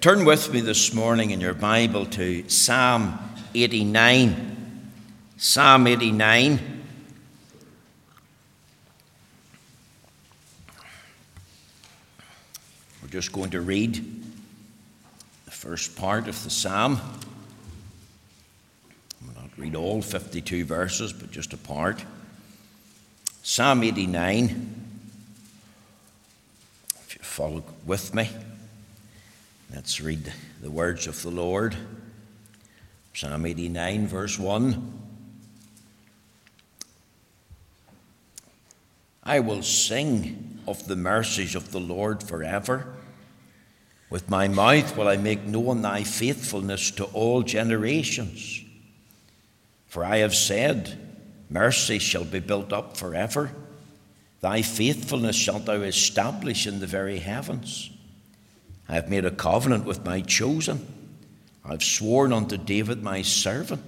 Turn with me this morning in your Bible to Psalm 89. Psalm 89. We're just going to read the first part of the psalm. We'll not read all 52 verses, but just a part. Psalm 89. If you follow with me. Let's read the words of the Lord. Psalm 89, verse 1. I will sing of the mercies of the Lord forever. With my mouth will I make known thy faithfulness to all generations. For I have said, Mercy shall be built up forever. Thy faithfulness shalt thou establish in the very heavens. I have made a covenant with my chosen. I have sworn unto David my servant.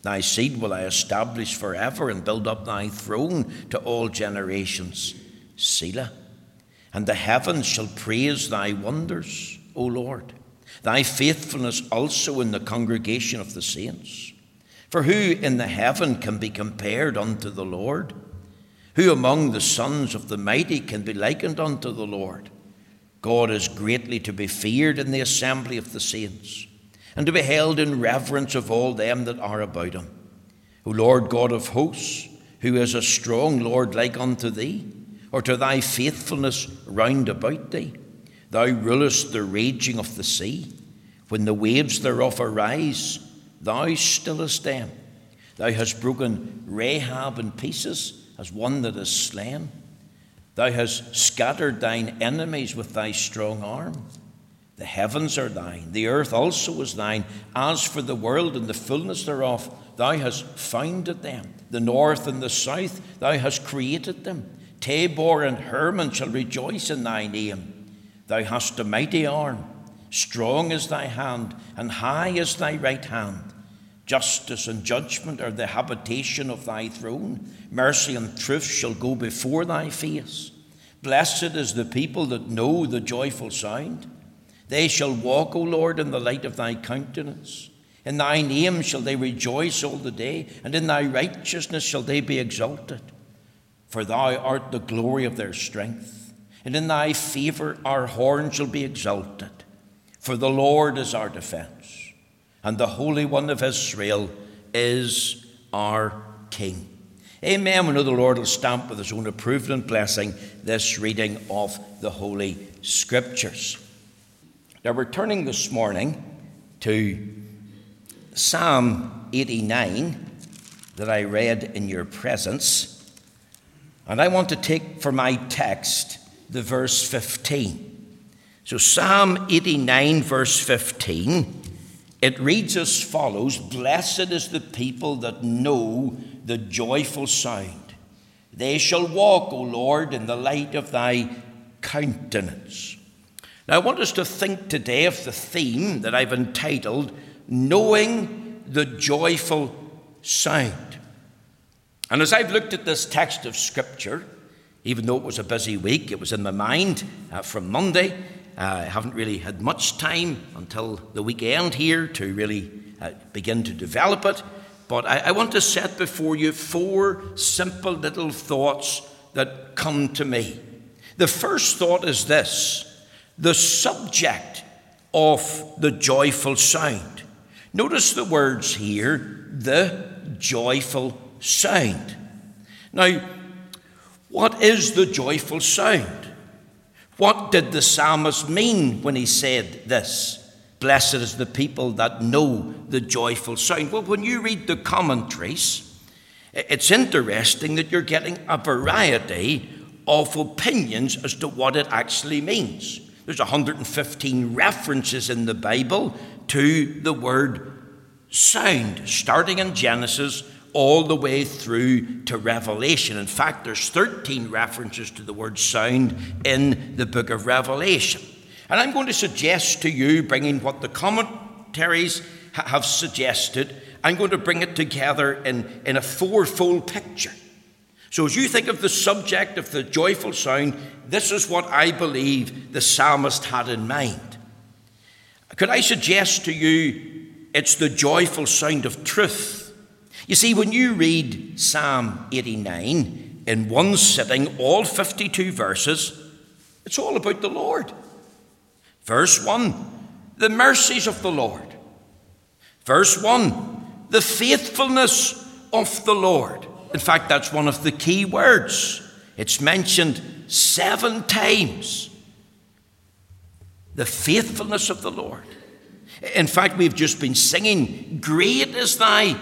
Thy seed will I establish forever and build up thy throne to all generations. Selah. And the heavens shall praise thy wonders, O Lord, thy faithfulness also in the congregation of the saints. For who in the heaven can be compared unto the Lord? Who among the sons of the mighty can be likened unto the Lord? God is greatly to be feared in the assembly of the saints, and to be held in reverence of all them that are about him. O Lord God of hosts, who is a strong Lord like unto thee, or to thy faithfulness round about thee? Thou rulest the raging of the sea. When the waves thereof arise, thou stillest them. Thou hast broken Rahab in pieces as one that is slain. Thou hast scattered thine enemies with thy strong arm. The heavens are thine, the earth also is thine. As for the world and the fullness thereof, thou hast founded them. The north and the south, thou hast created them. Tabor and Hermon shall rejoice in thy name. Thou hast a mighty arm, strong is thy hand, and high is thy right hand. Justice and judgment are the habitation of thy throne. Mercy and truth shall go before thy face. Blessed is the people that know the joyful sound. They shall walk, O Lord, in the light of thy countenance. In thy name shall they rejoice all the day, and in thy righteousness shall they be exalted. For thou art the glory of their strength, and in thy favour our horn shall be exalted. For the Lord is our defence and the Holy One of Israel is our King. Amen. We know the Lord will stamp with his own approval and blessing this reading of the Holy Scriptures. Now we're turning this morning to Psalm 89 that I read in your presence. And I want to take for my text the verse 15. So, Psalm 89, verse 15 it reads as follows Blessed is the people that know the joyful sound. They shall walk, O Lord, in the light of thy countenance. Now, I want us to think today of the theme that I've entitled Knowing the Joyful Sound. And as I've looked at this text of Scripture, even though it was a busy week, it was in my mind uh, from Monday. Uh, I haven't really had much time until the weekend here to really uh, begin to develop it. But I, I want to set before you four simple little thoughts that come to me. The first thought is this the subject of the joyful sound. Notice the words here the joyful sound. Now, what is the joyful sound? What did the psalmist mean when he said this? Blessed is the people that know the joyful sound. Well, when you read the commentaries, it's interesting that you're getting a variety of opinions as to what it actually means. There's 115 references in the Bible to the word sound, starting in Genesis all the way through to Revelation. In fact, there's 13 references to the word sound in the book of Revelation. And I'm going to suggest to you, bringing what the commentaries ha- have suggested, I'm going to bring it together in, in a fourfold picture. So, as you think of the subject of the joyful sound, this is what I believe the psalmist had in mind. Could I suggest to you it's the joyful sound of truth? You see, when you read Psalm 89 in one sitting, all 52 verses, it's all about the Lord. Verse 1, the mercies of the Lord. Verse 1, the faithfulness of the Lord. In fact, that's one of the key words. It's mentioned seven times. The faithfulness of the Lord. In fact, we've just been singing, Great is thy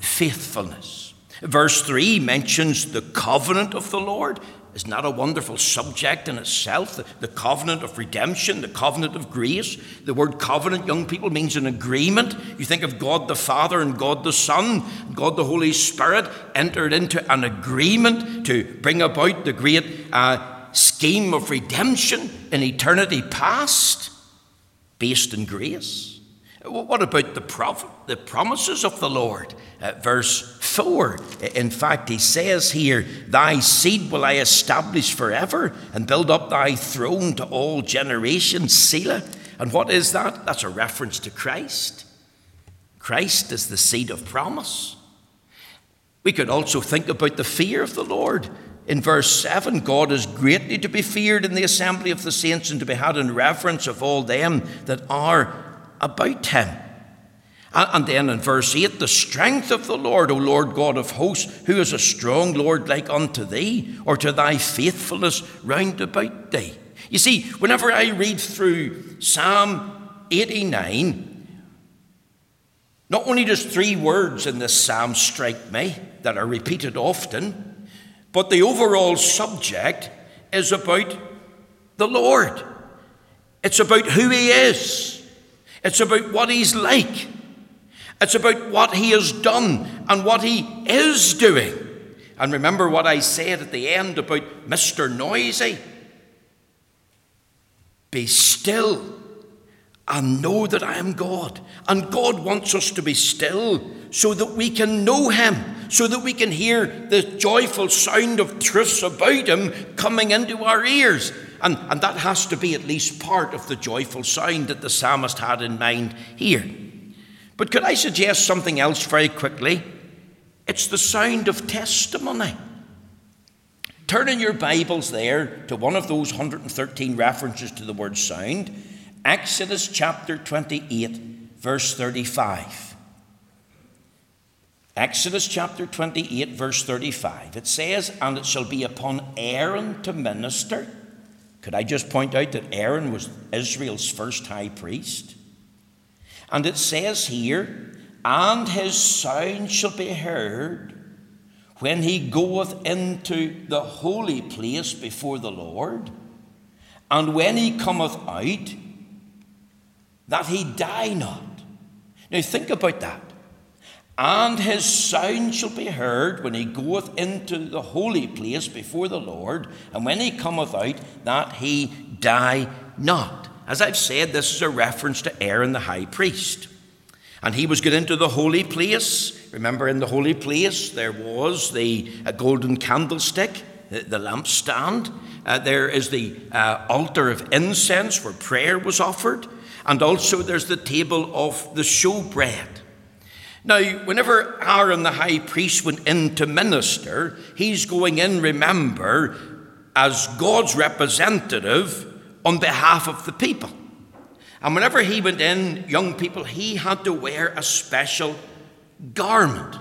faithfulness. Verse 3 mentions the covenant of the Lord. Isn't that a wonderful subject in itself? The, covenant of redemption, the covenant of grace. The word covenant, young people, means an agreement. You think of God the Father and God the Son, God the Holy Spirit entered into an agreement to bring about the great uh, scheme of redemption in eternity past, based in grace. What about the, prophet, the promises of the Lord? Uh, verse 4. In fact, he says here, Thy seed will I establish forever and build up thy throne to all generations. Selah. And what is that? That's a reference to Christ. Christ is the seed of promise. We could also think about the fear of the Lord. In verse 7, God is greatly to be feared in the assembly of the saints and to be had in reverence of all them that are about him. And then in verse 8, the strength of the Lord, O Lord God of hosts, who is a strong Lord like unto thee, or to thy faithfulness round about thee. You see, whenever I read through Psalm 89, not only does three words in this psalm strike me that are repeated often, but the overall subject is about the Lord. It's about who He is. It's about what he's like. It's about what he has done and what he is doing. And remember what I said at the end about Mr. Noisy? Be still and know that I am God. And God wants us to be still so that we can know Him, so that we can hear the joyful sound of truths about Him coming into our ears. And, and that has to be at least part of the joyful sound that the psalmist had in mind here. But could I suggest something else very quickly? It's the sound of testimony. Turn in your Bibles there to one of those 113 references to the word sound, Exodus chapter 28, verse 35. Exodus chapter 28, verse 35. It says, And it shall be upon Aaron to minister could I just point out that Aaron was Israel's first high priest? And it says here, and his sound shall be heard when he goeth into the holy place before the Lord, and when he cometh out, that he die not. Now think about that and his sound shall be heard when he goeth into the holy place before the Lord, and when he cometh out, that he die not. As I've said, this is a reference to Aaron the high priest. And he was going into the holy place. Remember, in the holy place, there was the golden candlestick, the, the lampstand. Uh, there is the uh, altar of incense where prayer was offered. And also, there's the table of the showbread. Now, whenever Aaron the high priest went in to minister, he's going in, remember, as God's representative on behalf of the people. And whenever he went in, young people, he had to wear a special garment.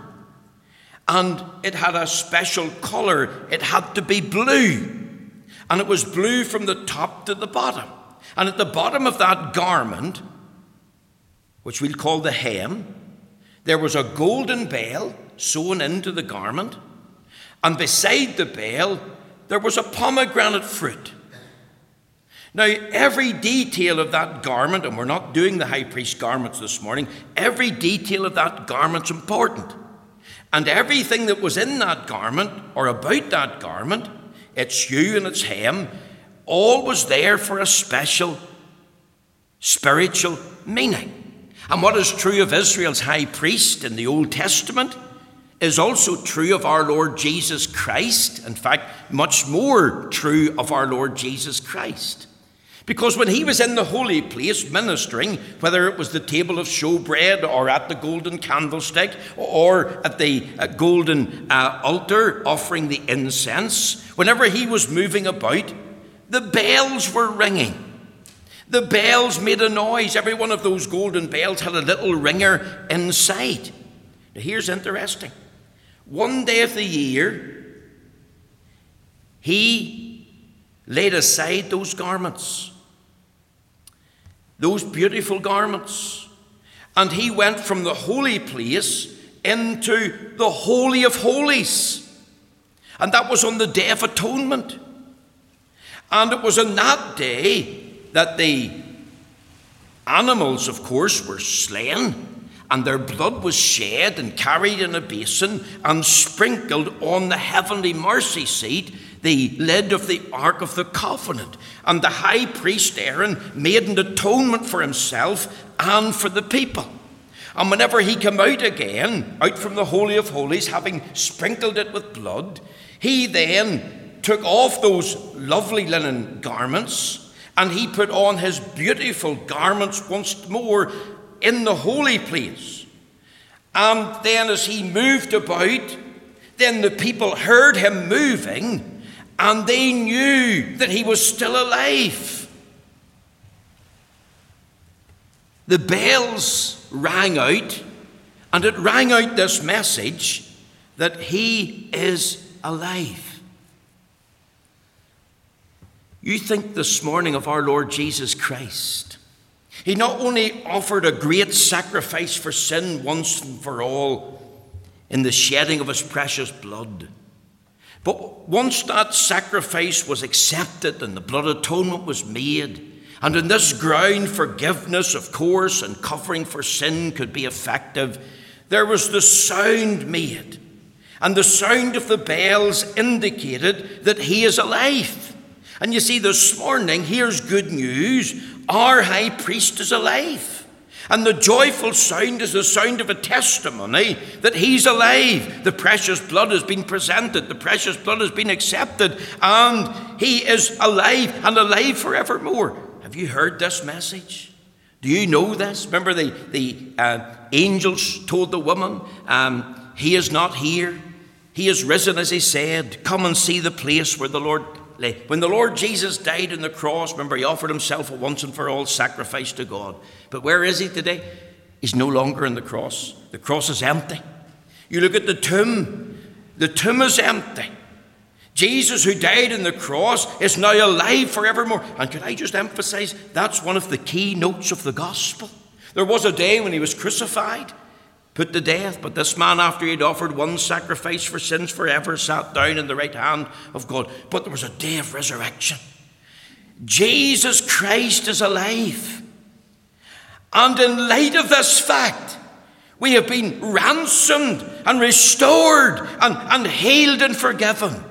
And it had a special colour. It had to be blue. And it was blue from the top to the bottom. And at the bottom of that garment, which we'll call the hem, there was a golden bell sewn into the garment, and beside the bell there was a pomegranate fruit. Now, every detail of that garment, and we're not doing the high priest garments this morning, every detail of that garment's important. And everything that was in that garment, or about that garment, its hue and its hem, all was there for a special spiritual meaning. And what is true of Israel's high priest in the Old Testament is also true of our Lord Jesus Christ. In fact, much more true of our Lord Jesus Christ. Because when he was in the holy place ministering, whether it was the table of showbread or at the golden candlestick or at the uh, golden uh, altar offering the incense, whenever he was moving about, the bells were ringing. The bells made a noise. Every one of those golden bells had a little ringer inside. Now, here's interesting. One day of the year, he laid aside those garments those beautiful garments. And he went from the holy place into the Holy of Holies. And that was on the Day of Atonement. And it was on that day that the animals, of course, were slain, and their blood was shed and carried in a basin and sprinkled on the heavenly mercy seat the lid of the Ark of the Covenant. And the high priest Aaron made an atonement for himself and for the people. And whenever he came out again, out from the Holy of Holies, having sprinkled it with blood, he then took off those lovely linen garments and he put on his beautiful garments once more in the holy place. And then, as he moved about, then the people heard him moving and they knew that he was still alive. The bells rang out, and it rang out this message that he is alive. You think this morning of our Lord Jesus Christ. He not only offered a great sacrifice for sin once and for all in the shedding of his precious blood but once that sacrifice was accepted and the blood atonement was made, and in this ground forgiveness, of course, and covering for sin could be effective, there was the sound made. And the sound of the bells indicated that he is alive. And you see, this morning, here's good news our high priest is alive. And the joyful sound is the sound of a testimony that he's alive. The precious blood has been presented, the precious blood has been accepted, and he is alive and alive forevermore. Have you heard this message? Do you know this? Remember, the, the uh, angels told the woman, um, He is not here. He is risen, as he said. Come and see the place where the Lord. When the Lord Jesus died on the cross, remember, he offered himself a once and for all sacrifice to God. But where is he today? He's no longer in the cross. The cross is empty. You look at the tomb, the tomb is empty. Jesus, who died on the cross, is now alive forevermore. And could I just emphasize that's one of the key notes of the gospel? There was a day when he was crucified, put to death, but this man, after he had offered one sacrifice for sins forever, sat down in the right hand of God. But there was a day of resurrection. Jesus Christ is alive. And in light of this fact, we have been ransomed and restored and, and healed and forgiven.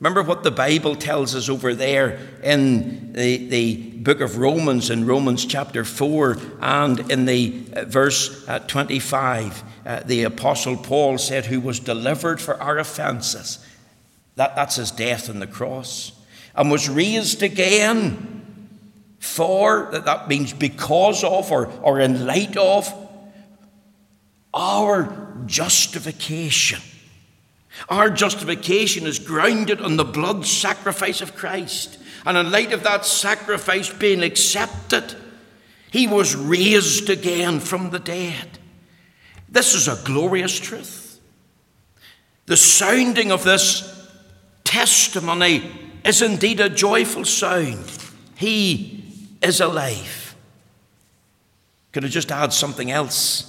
Remember what the Bible tells us over there in the, the book of Romans, in Romans chapter 4, and in the uh, verse uh, 25. Uh, the Apostle Paul said, Who was delivered for our offenses. That, that's his death on the cross. And was raised again for, that, means because of or, or in light of, our justification. Our justification is grounded on the blood sacrifice of Christ. And in light of that sacrifice being accepted, he was raised again from the dead. This is a glorious truth. The sounding of this testimony is indeed a joyful sound. He is alive. Could I just add something else?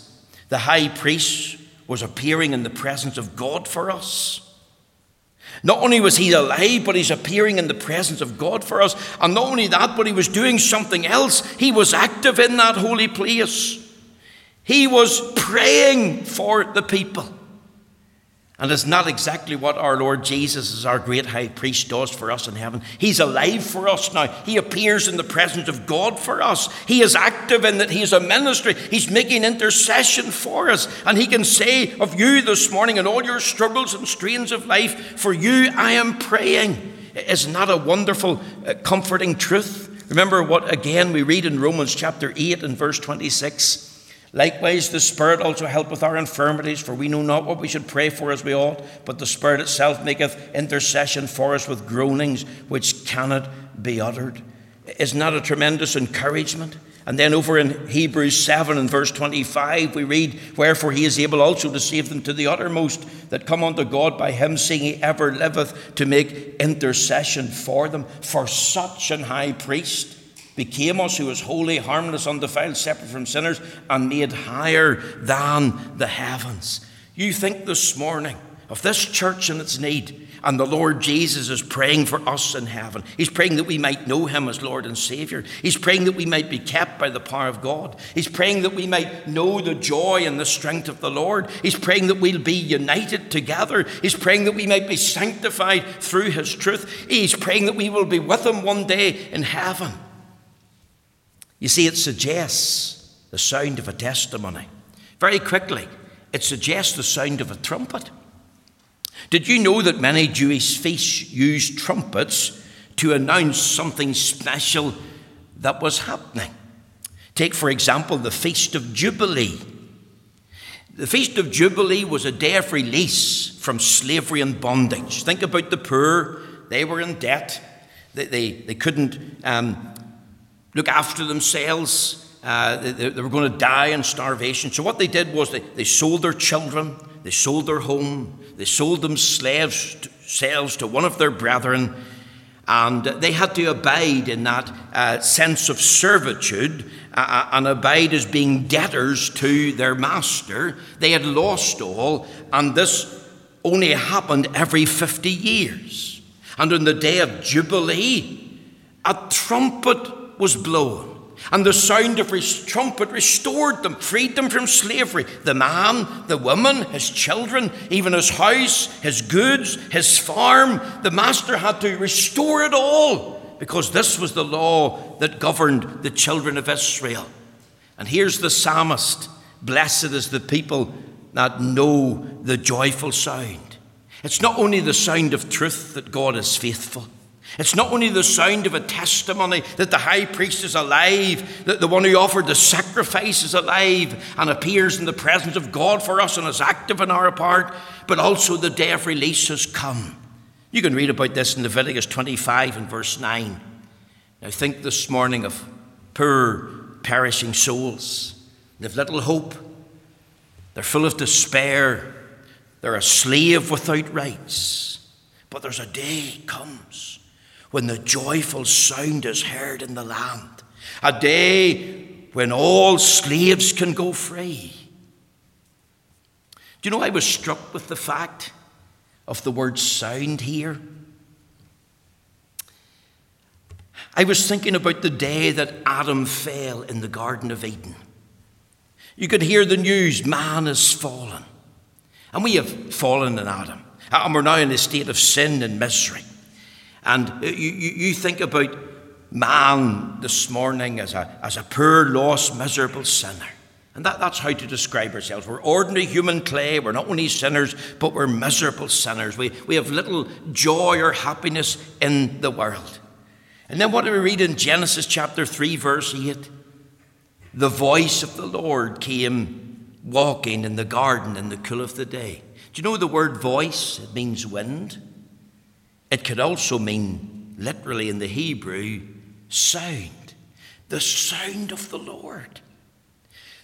The high priest was appearing in the presence of God for us. Not only was he alive, but he's appearing in the presence of God for us. And not only that, but he was doing something else. He was active in that holy place. He was praying for the people. And it's not exactly what our Lord Jesus, as our great high priest, does for us in heaven. He's alive for us now. He appears in the presence of God for us. He is active in that He is a ministry. He's making intercession for us. And He can say of you this morning and all your struggles and strains of life, For you I am praying. Isn't a wonderful, uh, comforting truth? Remember what again we read in Romans chapter 8 and verse 26. Likewise, the Spirit also helpeth our infirmities, for we know not what we should pray for as we ought, but the Spirit itself maketh intercession for us with groanings which cannot be uttered. Isn't that a tremendous encouragement? And then over in Hebrews 7 and verse 25, we read, Wherefore he is able also to save them to the uttermost that come unto God by him, seeing he ever liveth to make intercession for them. For such an high priest became us, who was holy, harmless, undefiled, separate from sinners, and made higher than the heavens. You think this morning of this church and its need and the Lord Jesus is praying for us in heaven. He's praying that we might know Him as Lord and Savior. He's praying that we might be kept by the power of God. He's praying that we might know the joy and the strength of the Lord. He's praying that we'll be united together. He's praying that we might be sanctified through His truth. He's praying that we will be with Him one day in heaven. You see, it suggests the sound of a testimony. Very quickly, it suggests the sound of a trumpet. Did you know that many Jewish feasts used trumpets to announce something special that was happening? Take, for example, the Feast of Jubilee. The Feast of Jubilee was a day of release from slavery and bondage. Think about the poor, they were in debt, they, they, they couldn't um, look after themselves. Uh, they, they, were going to die in starvation. So, what they did was they, they sold their children, they sold their home, they sold them slaves, slaves to one of their brethren, and they had to abide in that uh, sense of servitude uh, uh, and abide as being debtors to their master. They had lost all, and this only happened every 50 years. And on the day of Jubilee, a trumpet was blown. And the sound of his trumpet restored them, freed them from slavery. The man, the woman, his children, even his house, his goods, his farm. The master had to restore it all because this was the law that governed the children of Israel. And here's the psalmist Blessed is the people that know the joyful sound. It's not only the sound of truth that God is faithful. It's not only the sound of a testimony that the high priest is alive, that the one who offered the sacrifice is alive and appears in the presence of God for us and is active in our part, but also the day of release has come. You can read about this in Leviticus 25 and verse 9. Now, think this morning of poor, perishing souls. They've little hope, they're full of despair, they're a slave without rights. But there's a day comes when the joyful sound is heard in the land, a day when all slaves can go free. Do you know, I was struck with the fact of the word sound here. I was thinking about the day that Adam fell in the Garden of Eden. You could hear the news man has fallen. And we have fallen in Adam. And we're now in a state of sin and misery. And you, you, think about man this morning as a, as a poor, lost, miserable sinner. And that, that's how to describe ourselves. We're ordinary human clay. We're not only sinners, but we're miserable sinners. We, we have little joy or happiness in the world. And then what do we read in Genesis chapter 3, verse 8? The voice of the Lord came walking in the garden in the cool of the day. Do you know the word voice? It means wind. It could also mean, literally in the Hebrew, sound. The sound of the Lord.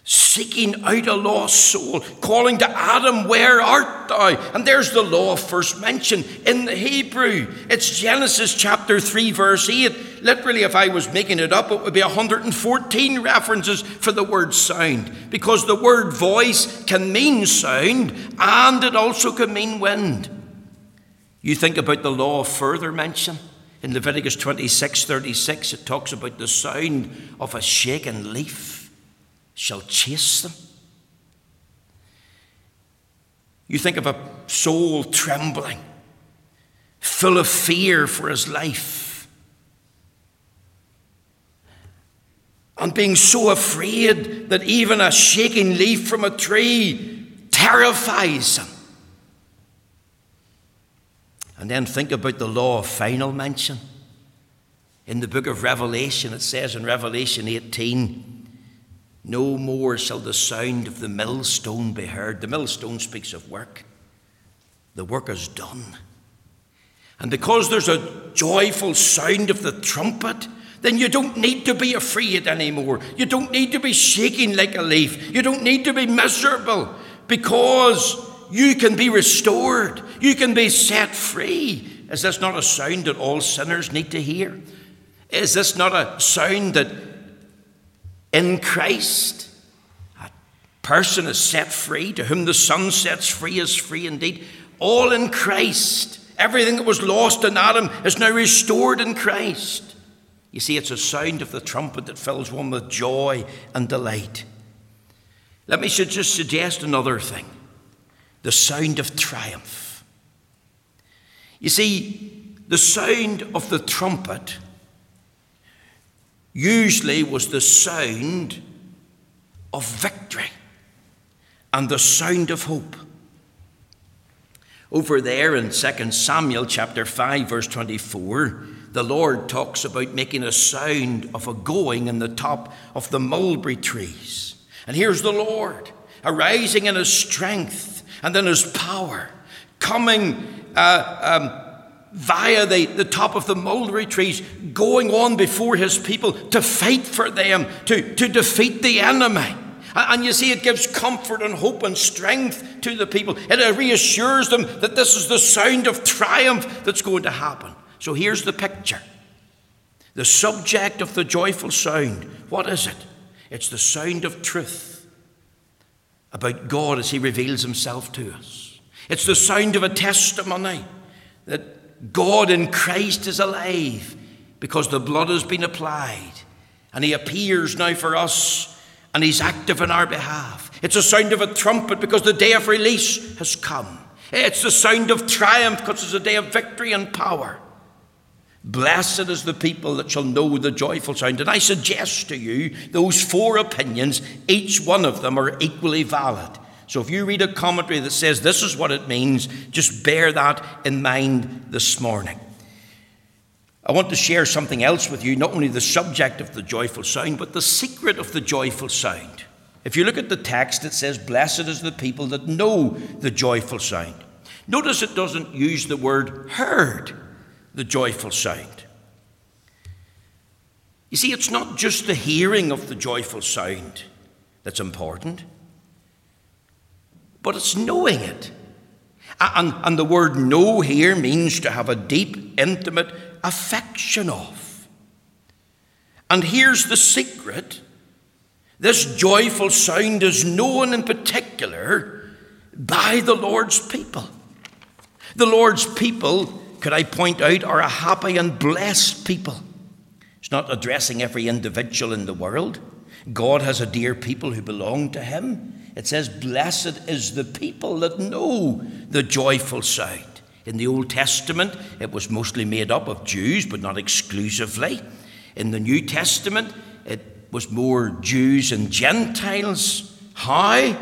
Seeking out a lost soul, calling to Adam, Where art thou? And there's the law first mentioned in the Hebrew. It's Genesis chapter 3, verse 8. Literally, if I was making it up, it would be 114 references for the word sound, because the word voice can mean sound and it also can mean wind. You think about the law of further mention. In Leviticus 26 36, it talks about the sound of a shaken leaf shall chase them. You think of a soul trembling, full of fear for his life, and being so afraid that even a shaking leaf from a tree terrifies him. And then think about the law of final mention In the book of Revelation, it says in Revelation 18, No more shall the sound of the millstone be heard. The millstone speaks of work. The work is done. And because there's a joyful sound of the trumpet, then you don't need to be afraid anymore. You don't need to be shaking like a leaf. You don't need to be miserable because you can be restored. You can be set free. Is this not a sound that all sinners need to hear? Is this not a sound that in Christ a person is set free? To whom the Son sets free is free indeed. All in Christ. Everything that was lost in Adam is now restored in Christ. You see, it's a sound of the trumpet that fills one with joy and delight. Let me just suggest another thing the sound of triumph. You see, the sound of the trumpet usually was the sound of victory and the sound of hope. Over there in 2 Samuel chapter 5 verse 24, the Lord talks about making a sound of a going in the top of the mulberry trees. And here's the Lord arising in his strength and in his power, coming uh, um, via the, the top of the mulberry trees, going on before his people to fight for them, to, to defeat the enemy. And you see, it gives comfort and hope and strength to the people. It reassures them that this is the sound of triumph that's going to happen. So here's the picture the subject of the joyful sound. What is it? It's the sound of truth about God as He reveals Himself to us. It's the sound of a testimony that God in Christ is alive because the blood has been applied and He appears now for us and He's active in our behalf. It's the sound of a trumpet because the day of release has come. It's the sound of triumph because it's a day of victory and power. Blessed is the people that shall know the joyful sound. And I suggest to you those four opinions, each one of them are equally valid. So if you read a commentary that says this is what it means, just bear that in mind this morning. I want to share something else with you, not only the subject of the joyful sound, but the secret of the joyful sound. If you look at the text, it says, Blessed is the people that know the joyful sound. Notice it doesn't use the word heard, the joyful sound. You see, it's not just the hearing of the joyful sound that's important, but it's knowing it. And, and the word know here means to have a deep, intimate affection of. And here's the secret this joyful sound is known in particular by the Lord's people. The Lord's people, could I point out, are a happy and blessed people. It's not addressing every individual in the world. God has a dear people who belong to Him. It says, Blessed is the people that know the joyful sound. In the Old Testament, it was mostly made up of Jews, but not exclusively. In the New Testament, it was more Jews and Gentiles. How?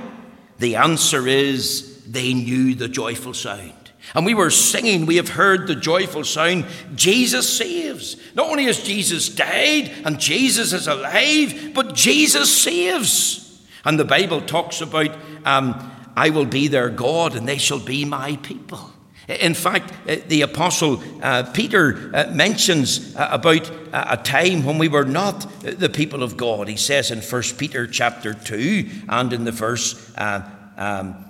The answer is they knew the joyful sound. And we were singing, we have heard the joyful sound Jesus saves. Not only has Jesus died and Jesus is alive, but Jesus saves. And the Bible talks about, um, I will be their God and they shall be my people. In fact, uh, the Apostle uh, Peter uh, mentions uh, about uh, a time when we were not the people of God. He says in 1 Peter chapter 2 and in the verse uh, um,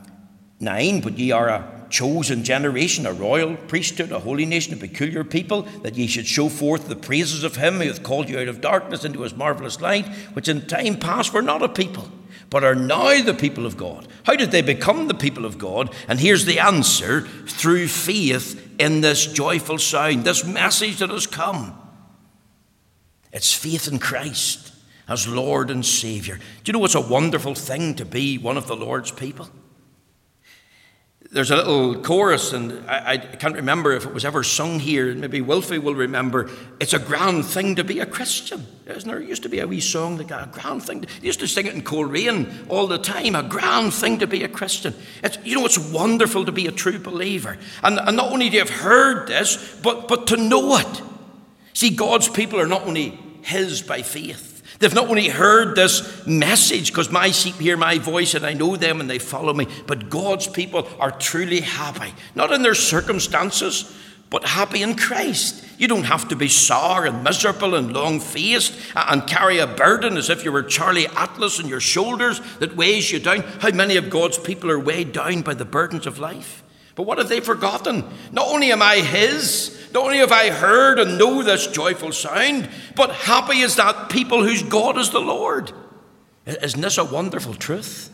9, But ye are a chosen generation, a royal priesthood, a holy nation, a peculiar people, that ye should show forth the praises of him who hath called you out of darkness into his marvellous light, which in time past were not a people but are now the people of God. How did they become the people of God? And here's the answer through faith in this joyful sound, this message that has come. It's faith in Christ as Lord and Savior. Do you know it's a wonderful thing to be one of the Lord's people? There's a little chorus, and I, I, can't remember if it was ever sung here. Maybe Wilfie will remember. It's a grand thing to be a Christian, isn't there? It used to be a wee song like a grand thing. To, used to sing it in Coleraine all the time. A grand thing to be a Christian. It's, you know, it's wonderful to be a true believer, and, and not only you have heard this, but but to know it. See, God's people are not only His by faith, They've not only heard this message, because my sheep hear my voice and I know them and they follow me, but God's people are truly happy, not in their circumstances, but happy in Christ. You don't have to be sour and miserable and long faced and carry a burden as if you were Charlie Atlas on your shoulders that weighs you down. How many of God's people are weighed down by the burdens of life? But what have they forgotten? Not only am I His, not only have I heard and know this joyful sound, but happy is that people whose God is the Lord. Isn't this a wonderful truth?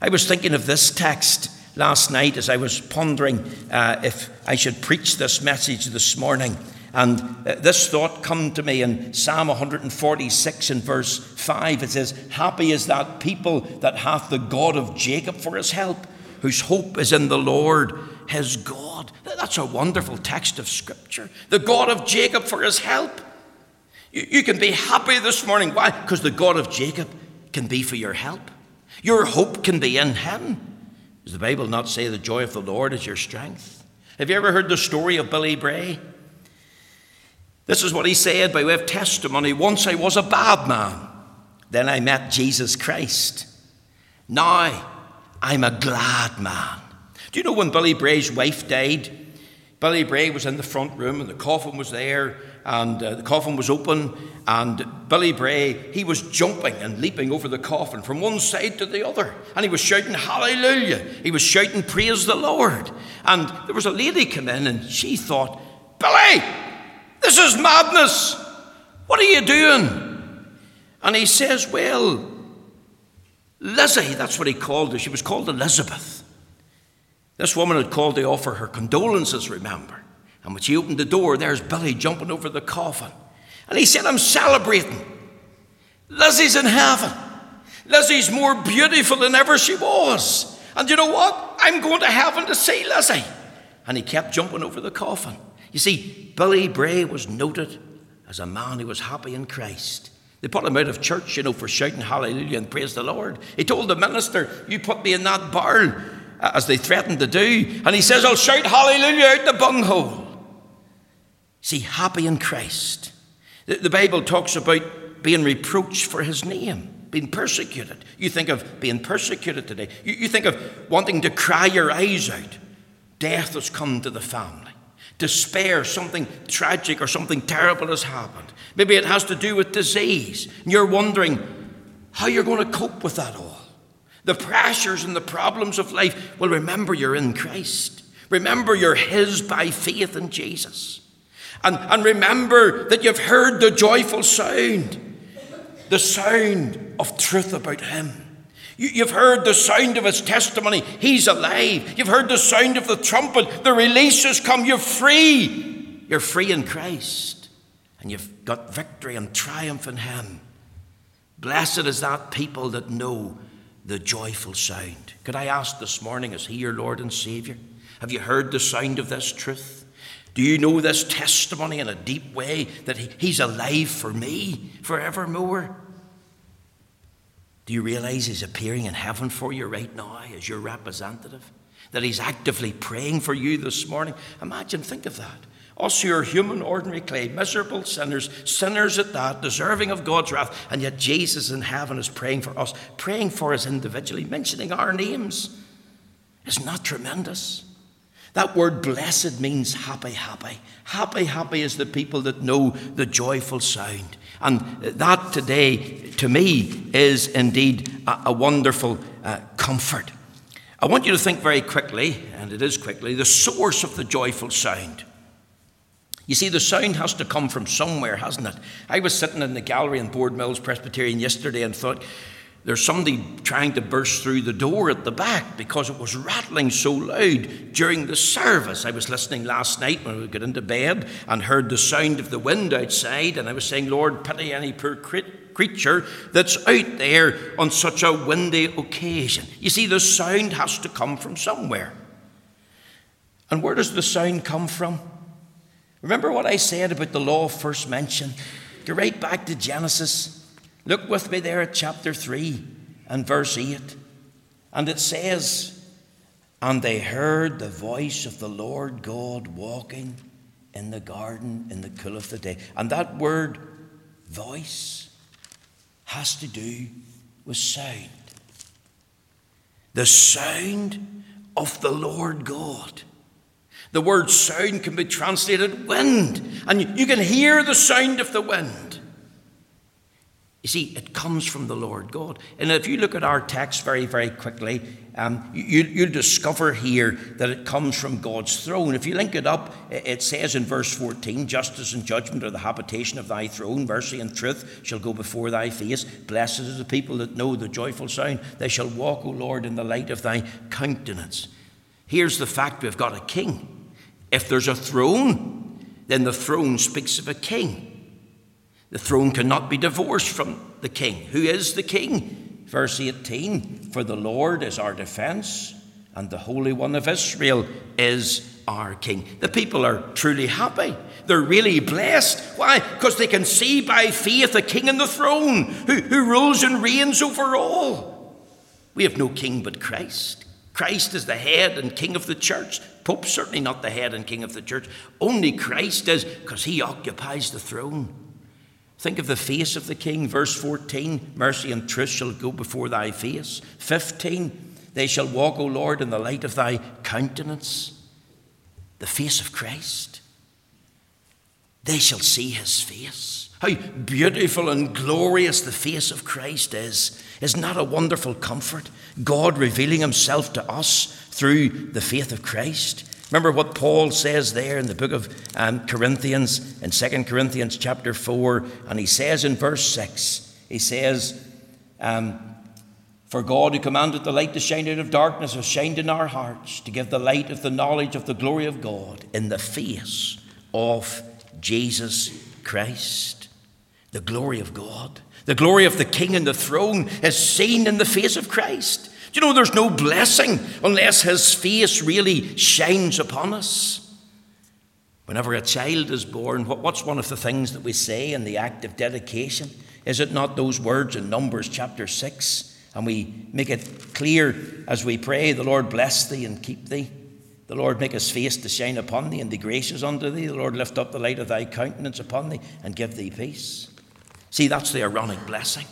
I was thinking of this text last night as I was pondering uh, if I should preach this message this morning. And uh, this thought come to me in Psalm 146 in verse 5. It says, Happy is that people that hath the God of Jacob for his help whose hope is in the Lord his God. That's a wonderful text of Scripture. The God of Jacob for his help. You, you can be happy this morning. Why? Because the God of Jacob can be for your help. Your hope can be in him. Does the Bible not say the joy of the Lord is your strength? Have you ever heard the story of Billy Bray? This is what he said by way of testimony. Once I was a bad man, then I met Jesus Christ. Now I'm a glad man. Do you know when Billy Bray's wife died? Billy Bray was in the front room and the coffin was there and uh, the coffin was open and Billy Bray, he was jumping and leaping over the coffin from one side to the other and he was shouting hallelujah. He was shouting praise the Lord. And there was a lady come in and she thought, Billy, this is madness. What are you doing? And he says, well, Lizzie, that's what he called her. She was called Elizabeth. This woman had called to offer her condolences, remember. And when she opened the door, there's Billy jumping over the coffin. And he said, I'm celebrating. Lizzie's in heaven. Lizzie's more beautiful than ever she was. And you know what? I'm going to heaven to see Lizzie. And he kept jumping over the coffin. You see, Billy Bray was noted as a man who was happy in Christ. They put him out of church, you know, for shouting hallelujah and praise the Lord. He told the minister, You put me in that barrel, as they threatened to do. And he says, I'll shout hallelujah out the bunghole. See, happy in Christ. The, the Bible talks about being reproached for his name, being persecuted. You think of being persecuted today. You, you think of wanting to cry your eyes out. Death has come to the family. Despair, something tragic or something terrible has happened. Maybe it has to do with disease. And you're wondering how you're going to cope with that all. The pressures and the problems of life. Well, remember you're in Christ. Remember you're His by faith in Jesus. And, and remember that you've heard the joyful sound, the sound of truth about Him. You, have heard the sound of His testimony. He's alive. You've heard the sound of the trumpet. The release has come. You're free. You're free in Christ and you've got victory and triumph in Him. Blessed is that people that know the joyful sound. Could I ask this morning, is He your Lord and Saviour? Have you heard the sound of this truth? Do you know this testimony in a deep way that he, He's alive for me forevermore? Do you realize He's appearing in heaven for you right now as your representative? That He's actively praying for you this morning? Imagine, think of that. Us who are human, ordinary clay, miserable sinners, sinners at that, deserving of God's wrath, and yet Jesus in heaven is praying for us, praying for us individually, mentioning our names. Isn't that tremendous? That word blessed means happy, happy. Happy, happy is the people that know the joyful sound. And that today, to me, is indeed a, a wonderful uh, comfort. I want you to think very quickly, and it is quickly, the source of the joyful sound. You see, the sound has to come from somewhere, hasn't it? I was sitting in the gallery in Boardmills Presbyterian yesterday and thought, there's somebody trying to burst through the door at the back because it was rattling so loud during the service. I was listening last night when we got into bed and heard the sound of the wind outside, and I was saying, Lord, pity any poor creature that's out there on such a windy occasion. You see, the sound has to come from somewhere. And where does the sound come from? Remember what I said about the law first mention? Go right back to Genesis. Look with me there at chapter 3 and verse 8. And it says, And they heard the voice of the Lord God walking in the garden in the cool of the day. And that word, voice, has to do with sound. The sound of the Lord God. The word sound can be translated wind, and you can hear the sound of the wind. You see, it comes from the Lord God. And if you look at our text very, very quickly, um, you, you'll discover here that it comes from God's throne. If you link it up, it says in verse 14 Justice and judgment are the habitation of thy throne, mercy and truth shall go before thy face. Blessed is the people that know the joyful sound. They shall walk, O Lord, in the light of thy countenance. Here's the fact we've got a king. If there's a throne, then the throne speaks of a king. The throne cannot be divorced from the king. Who is the king? Verse 18 For the Lord is our defense, and the Holy One of Israel is our king. The people are truly happy. They're really blessed. Why? Because they can see by faith a king on the throne who, who rules and reigns over all. We have no king but Christ. Christ is the head and king of the church. Pope's certainly not the head and king of the church. Only Christ is, because he occupies the throne. Think of the face of the king. Verse 14 Mercy and truth shall go before thy face. 15 They shall walk, O Lord, in the light of thy countenance. The face of Christ. They shall see his face. How beautiful and glorious the face of Christ is. Isn't that a wonderful comfort? God revealing himself to us through the faith of Christ. Remember what Paul says there in the book of um, Corinthians, in 2 Corinthians chapter 4, and he says in verse 6, he says, um, For God who commanded the light to shine out of darkness has shined in our hearts to give the light of the knowledge of the glory of God in the face of Jesus Christ. The glory of God, the glory of the King and the throne is seen in the face of Christ. Do you know there's no blessing unless his face really shines upon us? Whenever a child is born, what's one of the things that we say in the act of dedication? Is it not those words in Numbers chapter 6? And we make it clear as we pray, The Lord bless thee and keep thee. The Lord make his face to shine upon thee and be gracious unto thee. The Lord lift up the light of thy countenance upon thee and give thee peace. See, that's the Aaronic blessing.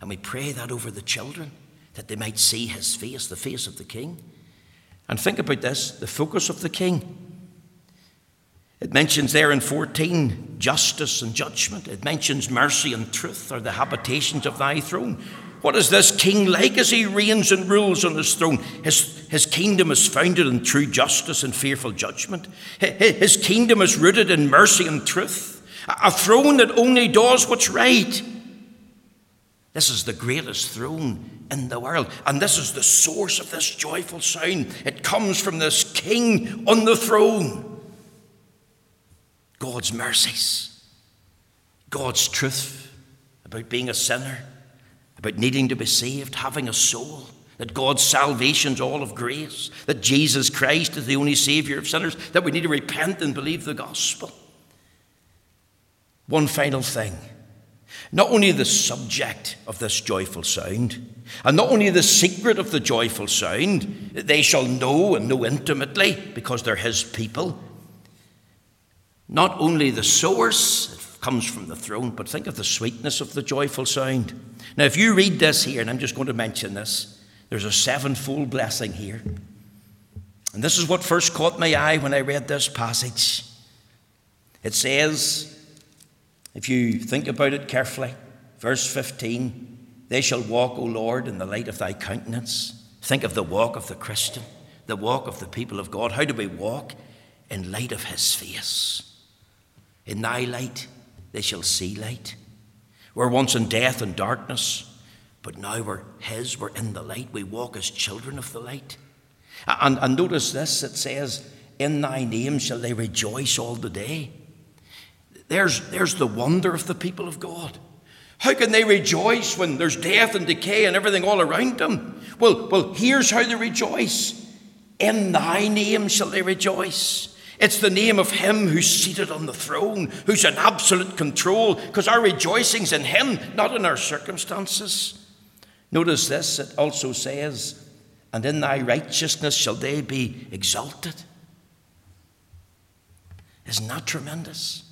And we pray that over the children that they might see his face, the face of the king. And think about this the focus of the king. It mentions there in 14 justice and judgment. It mentions mercy and truth are the habitations of thy throne. What is this king like as he reigns and rules on his throne? His, his kingdom is founded in true justice and fearful judgment. His kingdom is rooted in mercy and truth. A throne that only does what's right. This is the greatest throne in the world. And this is the source of this joyful sound. It comes from this king on the throne. God's mercies, God's truth about being a sinner, about needing to be saved, having a soul, that God's salvation is all of grace, that Jesus Christ is the only Savior of sinners, that we need to repent and believe the gospel. One final thing not only the subject of this joyful sound, and not only the secret of the joyful sound, they shall know and know intimately because they're his people. Not only the source, it comes from the throne, but think of the sweetness of the joyful sound. Now, if you read this here, and I'm just going to mention this, there's a sevenfold blessing here. And this is what first caught my eye when I read this passage. It says, if you think about it carefully, verse 15, they shall walk, O Lord, in the light of thy countenance. Think of the walk of the Christian, the walk of the people of God. How do we walk? In light of his face. In thy light, they shall see light. We're once in death and darkness, but now we're his, we're in the light. We walk as children of the light. And, and notice this it says, In thy name shall they rejoice all the day. There's, there's the wonder of the people of God. How can they rejoice when there's death and decay and everything all around them? Well, well, here's how they rejoice. In thy name shall they rejoice. It's the name of him who's seated on the throne, who's in absolute control, because our rejoicing's in him, not in our circumstances. Notice this, it also says, And in thy righteousness shall they be exalted. Isn't that tremendous?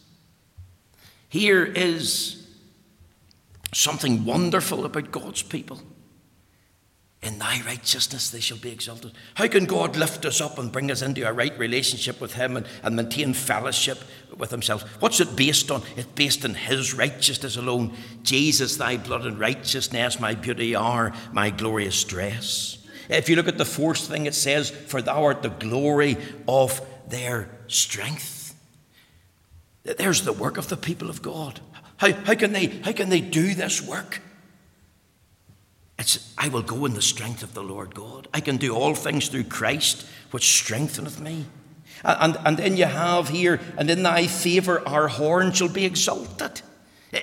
Here is something wonderful about God's people. In thy righteousness they shall be exalted. How can God lift us up and bring us into a right relationship with Him and, and maintain fellowship with Himself? What's it based on? It's based on His righteousness alone. Jesus, thy blood and righteousness, my beauty are my glorious dress. If you look at the fourth thing, it says, For thou art the glory of their strength. There's the work of the people of God. How, how, can, they, how can they do this work? It's, I will go in the strength of the Lord God. I can do all things through Christ, which strengtheneth me. And, and then you have here, and in thy favour our horn shall be exalted.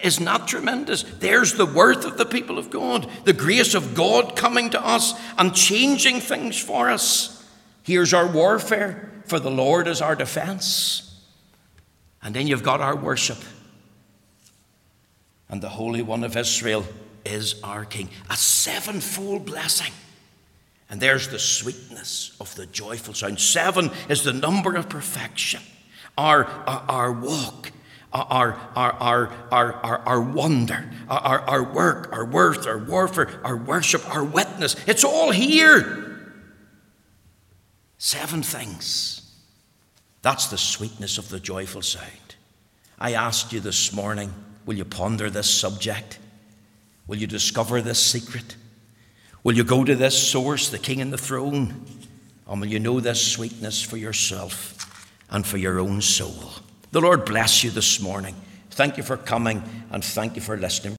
Is not tremendous? There's the worth of the people of God, the grace of God coming to us and changing things for us. Here's our warfare, for the Lord is our defence. And then you've got our worship. And the Holy One of Israel is our King. A sevenfold blessing. And there's the sweetness of the joyful sound. Seven is the number of perfection. Our, our, our walk, our, our, our, our, our, our wonder, our, our work, our worth, our warfare, our worship, our witness. It's all here. Seven things. That's the sweetness of the joyful sound. I asked you this morning will you ponder this subject? Will you discover this secret? Will you go to this source, the King and the throne? And will you know this sweetness for yourself and for your own soul? The Lord bless you this morning. Thank you for coming and thank you for listening.